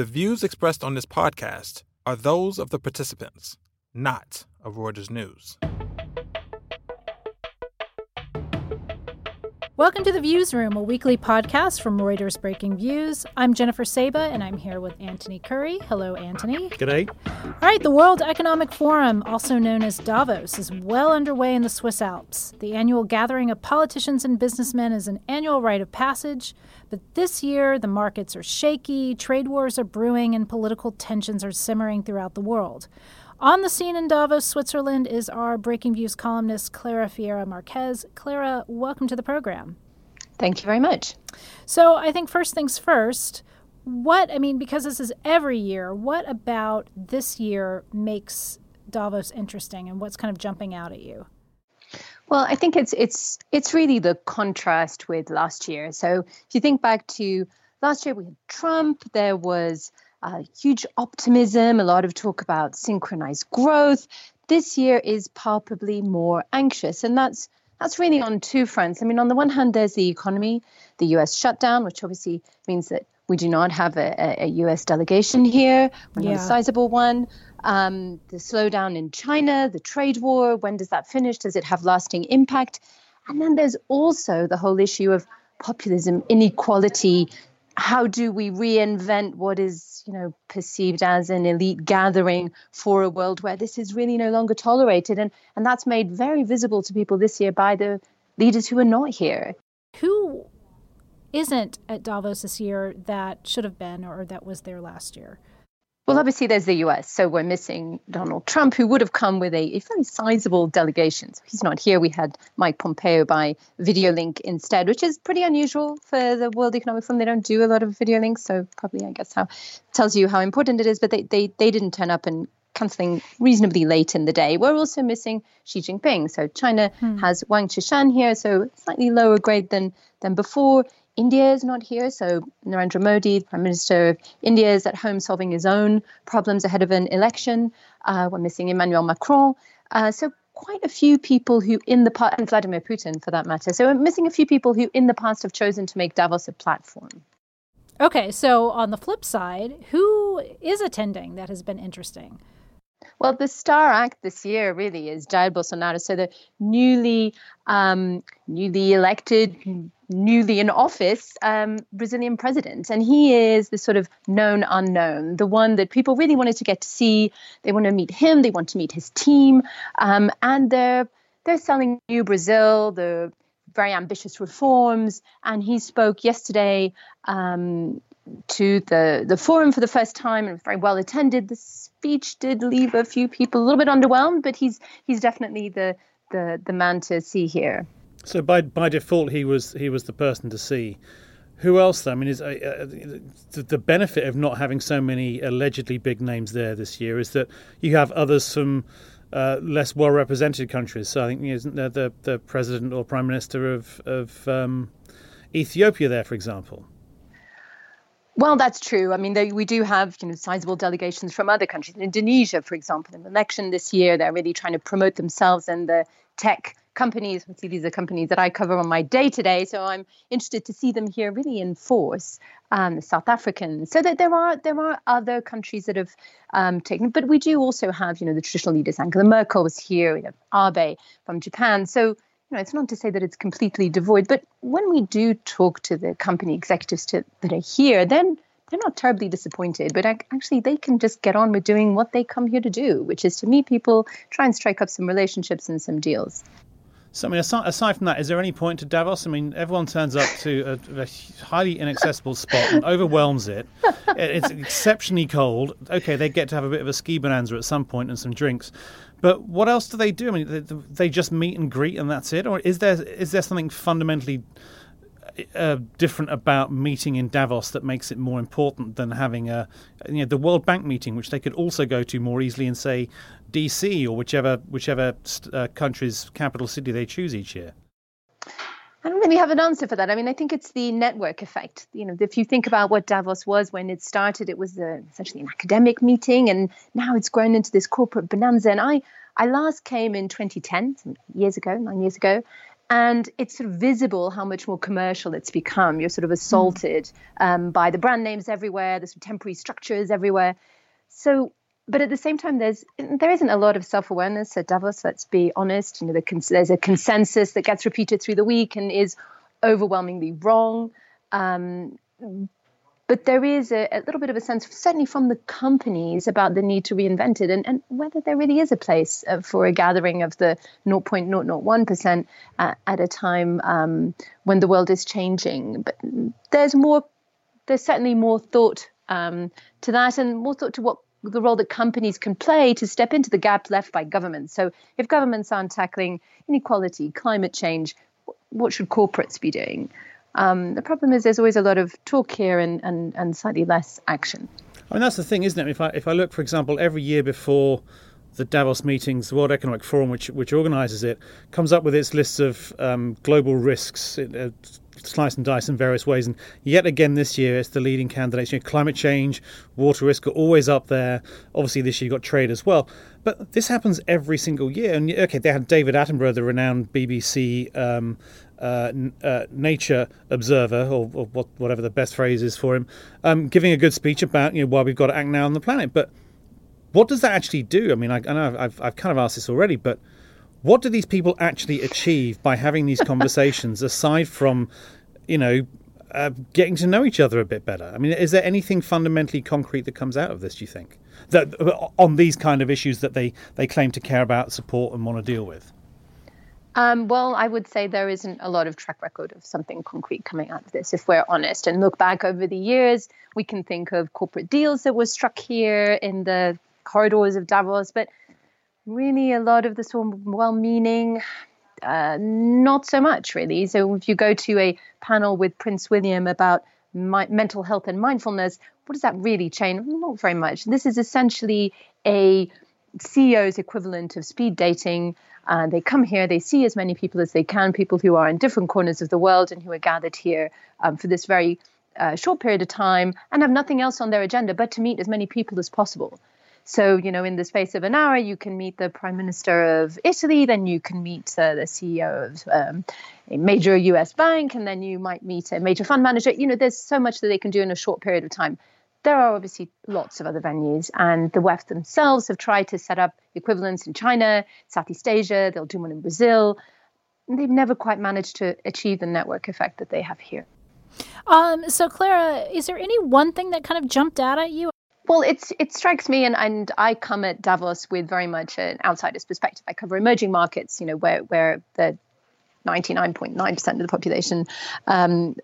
The views expressed on this podcast are those of the participants, not of Reuters News. Welcome to the Viewsroom, a weekly podcast from Reuters Breakingviews. I'm Jennifer Saba, and I'm here with Anthony Currie. Hello, Anthony. G'day. All right, the World Economic Forum, also known as Davos, is well underway in the Swiss Alps. The annual gathering of politicians and businessmen is an annual rite of passage, but this year the markets are shaky, trade wars are brewing, and political tensions are simmering throughout the world. On the scene in Davos, Switzerland, is our Breakingviews columnist, Clara Ferreira Marques. Clara, welcome to the program. Thank you very much. So, I think first things first, what, I mean, because this is every year, what about this year makes Davos interesting and what's kind of jumping out at you? Well, I think it's it's it's really the contrast with last year. So if you think back to last year, we had Trump. There was uh, huge optimism, a lot of talk about synchronized growth. This year is palpably more anxious, and that's that's really on two fronts. I mean, on the one hand, there's the economy, the U.S. shutdown, which obviously means that we do not have a, a U.S. delegation here. We're yeah. not a sizable one. Um, the slowdown in China, the trade war, when does that finish? Does it have lasting impact? And then there's also the whole issue of populism, inequality, how do we reinvent what is you know perceived as an elite gathering for a world where this is really no longer tolerated? And and that's made very visible to people this year by the leaders who are not here. Who isn't at Davos this year that should have been or that was there last year well, obviously, there's the US. So we're missing Donald Trump, who would have come with a, a very sizable delegation. So he's not here. We had Mike Pompeo by video link instead, which is pretty unusual for the World Economic Forum. They don't do a lot of video links. So probably, I guess, how tells you how important it is. But they, they, they didn't turn up and cancelling reasonably late in the day. We're also missing Xi Jinping. So China hmm. has Wang Qishan here, so slightly lower grade than than before. India is not here, so Narendra Modi, the Prime Minister of India, is at home solving his own problems ahead of an election. Uh, we're missing Emmanuel Macron. Uh, so quite a few people who in the past, and Vladimir Putin for that matter. So we're missing a few people who in the past have chosen to make Davos a platform. Okay, so on the flip side, who is attending that has been interesting? Well, the star act this year really is Jair Bolsonaro. So the newly um, newly elected, newly in office um, Brazilian president, and he is the sort of known unknown, the one that people really wanted to get to see. They want to meet him. They want to meet his team, um, and they're they're selling New Brazil, the very ambitious reforms. And he spoke yesterday um, to the, the forum for the first time and very well attended. The speech did leave a few people a little bit underwhelmed, but he's he's definitely the the, the man to see here. So by by default, he was he was the person to see. Who else? Though? I mean, is uh, uh, the, benefit of not having so many allegedly big names there this year is that you have others from uh, less well represented countries. So I think isn't there the the president or prime minister of of um, Ethiopia there, for example? Well, that's true. I mean, they, we do have you know sizable delegations from other countries. Indonesia, for example, in the election this year, they're really trying to promote themselves and the tech companies. See, these are companies that I cover on my day to day, so I'm interested to see them here really in force. Um, South Africans, so that there are there are other countries that have um, taken, but we do also have you know the traditional leaders. Angela Merkel was here. We have Abe from Japan. So you know, it's not to say that it's completely devoid, but when we do talk to the company executives to, that are here, then they're not terribly disappointed, but actually they can just get on with doing what they come here to do, which is to meet people, try and strike up some relationships and some deals. So, I mean, aside, aside, from that, is there any point to Davos? I mean, everyone turns up to a, a highly inaccessible spot and overwhelms it. It's exceptionally cold. Okay, they get to have a bit of a ski bonanza at some point and some drinks. But what else do they do? I mean, they, they just meet and greet and that's it? Or is there is there something fundamentally uh, different about meeting in Davos that makes it more important than having a you know the World Bank meeting, which they could also go to more easily in say DC or whichever whichever uh, country's capital city they choose each year. I don't really have an answer for that. I mean, I think it's the network effect. You know, if you think about what Davos was when it started, it was a, essentially an academic meeting, and now it's grown into this corporate bonanza. And I, I last came in 2010, years ago, nine years ago, and it's sort of visible how much more commercial it's become. You're sort of assaulted um, by the brand names everywhere, the sort of temporary structures everywhere. So, but at the same time, there's there isn't a lot of self awareness at Davos. Let's be honest. You know, the, there's a consensus that gets repeated through the week and is overwhelmingly wrong. Um, but there is a, a, little bit of a sense, certainly from the companies, about the need to reinvent it and, and whether there really is a place uh, for a gathering of the 0.001% at, at a time um, when the world is changing. But there's more, there's certainly more thought um, to that and more thought to what the role that companies can play to step into the gap left by governments. So if governments aren't tackling inequality, climate change, what should corporates be doing? Um, the problem is there's always a lot of talk here and, and, and slightly less action. I mean, that's the thing, isn't it? If I, if I look, for example, every year before the Davos meetings, the World Economic Forum, which which organises it, comes up with its lists of um, global risks, uh, slice and dice in various ways. And yet again this year, it's the leading candidates. You know, climate change, water risk are always up there. Obviously, this year you've got trade as well. But this happens every single year. And okay, they had David Attenborough, the renowned BBC um, uh, uh, nature observer, or, or what, whatever the best phrase is for him, um, giving a good speech about you know why we've got to act now on the planet. But what does that actually do? I mean, I, I know I've, I've kind of asked this already, but what do these people actually achieve by having these conversations aside from, you know, uh, getting to know each other a bit better? I mean, is there anything fundamentally concrete that comes out of this? Do you think that uh, on these kind of issues that they they claim to care about, support, and want to deal with? Um, well, I would say there isn't a lot of track record of something concrete coming out of this, if we're honest. And look back over the years, we can think of corporate deals that were struck here in the corridors of Davos, but really a lot of the sort of well meaning, uh, not so much really. So if you go to a panel with Prince William about my, mental health and mindfulness, what does that really change? Not very much. This is essentially a CEO's equivalent of speed dating. Uh, they come here, they see as many people as they can, people who are in different corners of the world and who are gathered here um, for this very uh, short period of time and have nothing else on their agenda but to meet as many people as possible. So, you know, in the space of an hour, you can meet the Prime Minister of Italy, then you can meet uh, the CEO of um, a major US bank, and then you might meet a major fund manager. You know, there's so much that they can do in a short period of time there are obviously lots of other venues, and the West themselves have tried to set up equivalents in China, Southeast Asia, they'll do one in Brazil. They've never quite managed to achieve the network effect that they have here. Um, so, Clara, is there any one thing that kind of jumped out at you? Well, it's it strikes me, and, and I come at Davos with very much an outsider's perspective. I cover emerging markets, you know, where where the 99.9% of the population um,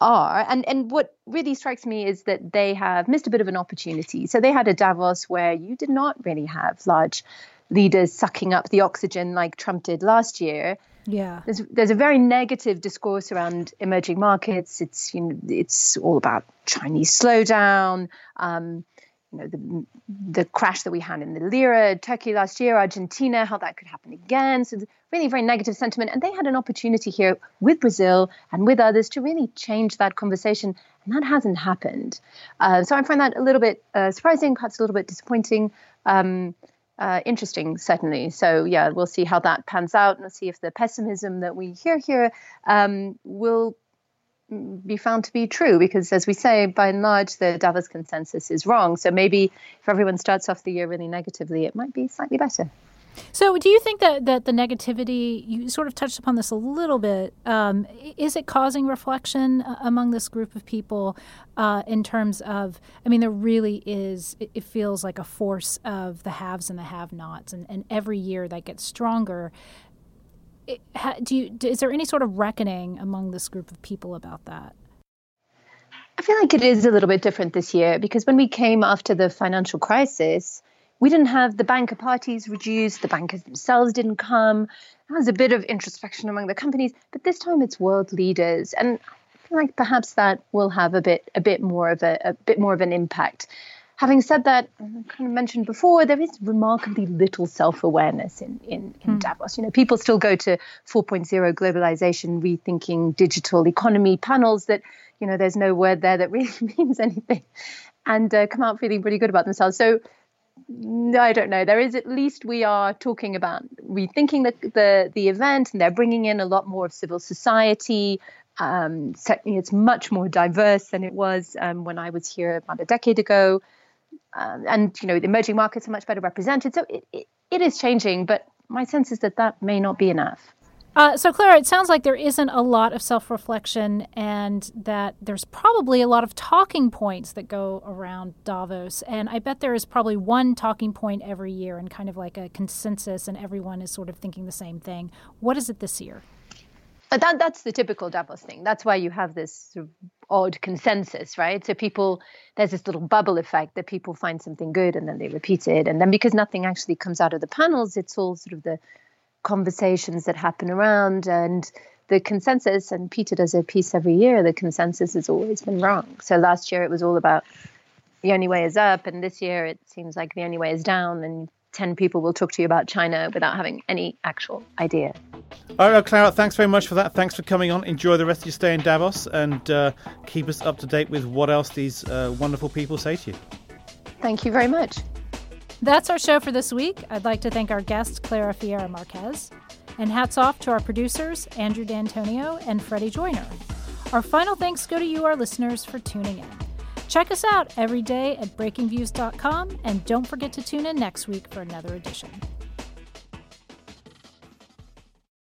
are. And and what really strikes me is that they have missed a bit of an opportunity. So they had a Davos where you did not really have large leaders sucking up the oxygen like Trump did last year. Yeah. There's there's a very negative discourse around emerging markets. It's you know it's all about Chinese slowdown. Um, you know the the crash that we had in the lira, Turkey last year, Argentina, how that could happen again. So really very negative sentiment, and they had an opportunity here with Brazil and with others to really change that conversation, and that hasn't happened. Uh, so I find that a little bit uh, surprising, perhaps a little bit disappointing. Um, uh, interesting, certainly. So, yeah, we'll see how that pans out and we'll see if the pessimism that we hear here um, will be found to be true because as we say by and large the davos consensus is wrong so maybe if everyone starts off the year really negatively it might be slightly better so do you think that, that the negativity you sort of touched upon this a little bit um, is it causing reflection uh, among this group of people uh, in terms of i mean there really is it, it feels like a force of the haves and the have nots and, and every year that gets stronger do you is there any sort of reckoning among this group of people about that? I feel like it is a little bit different this year because when we came after the financial crisis, we didn't have the banker parties reduced, the bankers themselves didn't come. There was a bit of introspection among the companies, but this time it's world leaders, and I feel like perhaps that will have a bit a bit more of a, a bit more of an impact. Having said that, I kind of mentioned before, there is remarkably little self-awareness in, in, in mm. Davos. You know, people still go to 4.0 globalization, rethinking digital economy panels that, you know, there's no word there that really means anything and uh, come out feeling pretty good about themselves. So I don't know. There is at least we are talking about rethinking the the, the event, and they're bringing in a lot more of civil society. Um, it's much more diverse than it was um, when I was here about a decade ago. Um, and you know, the emerging markets are much better represented. So it, it, it is changing, but my sense is that that may not be enough. Uh, so, Clara, it sounds like there isn't a lot of self reflection and that there's probably a lot of talking points that go around Davos. And I bet there is probably one talking point every year and kind of like a consensus, and everyone is sort of thinking the same thing. What is it this year? But that, that's the typical Davos thing. That's why you have this odd consensus, right? So people, there's this little bubble effect that people find something good and then they repeat it. And then because nothing actually comes out of the panels, it's all sort of the conversations that happen around and the consensus and peter does a piece every year the consensus has always been wrong. So last year it was all about the only way is up and this year it seems like the only way is down and 10 people will talk to you about china without having any actual idea. All right clara thanks very much for that. Thanks for coming on. Enjoy the rest of your stay in davos and uh, keep us up to date with what else these uh, wonderful people say to you. Thank you very much that's our show for this week. I'd like to thank our guest, Clara Ferreira Marques. And hats off to our producers, Andrew D'Antonio and Freddie Joyner. Our final thanks go to you, our listeners, for tuning in. Check us out every day at breakingviews.com and don't forget to tune in next week for another edition.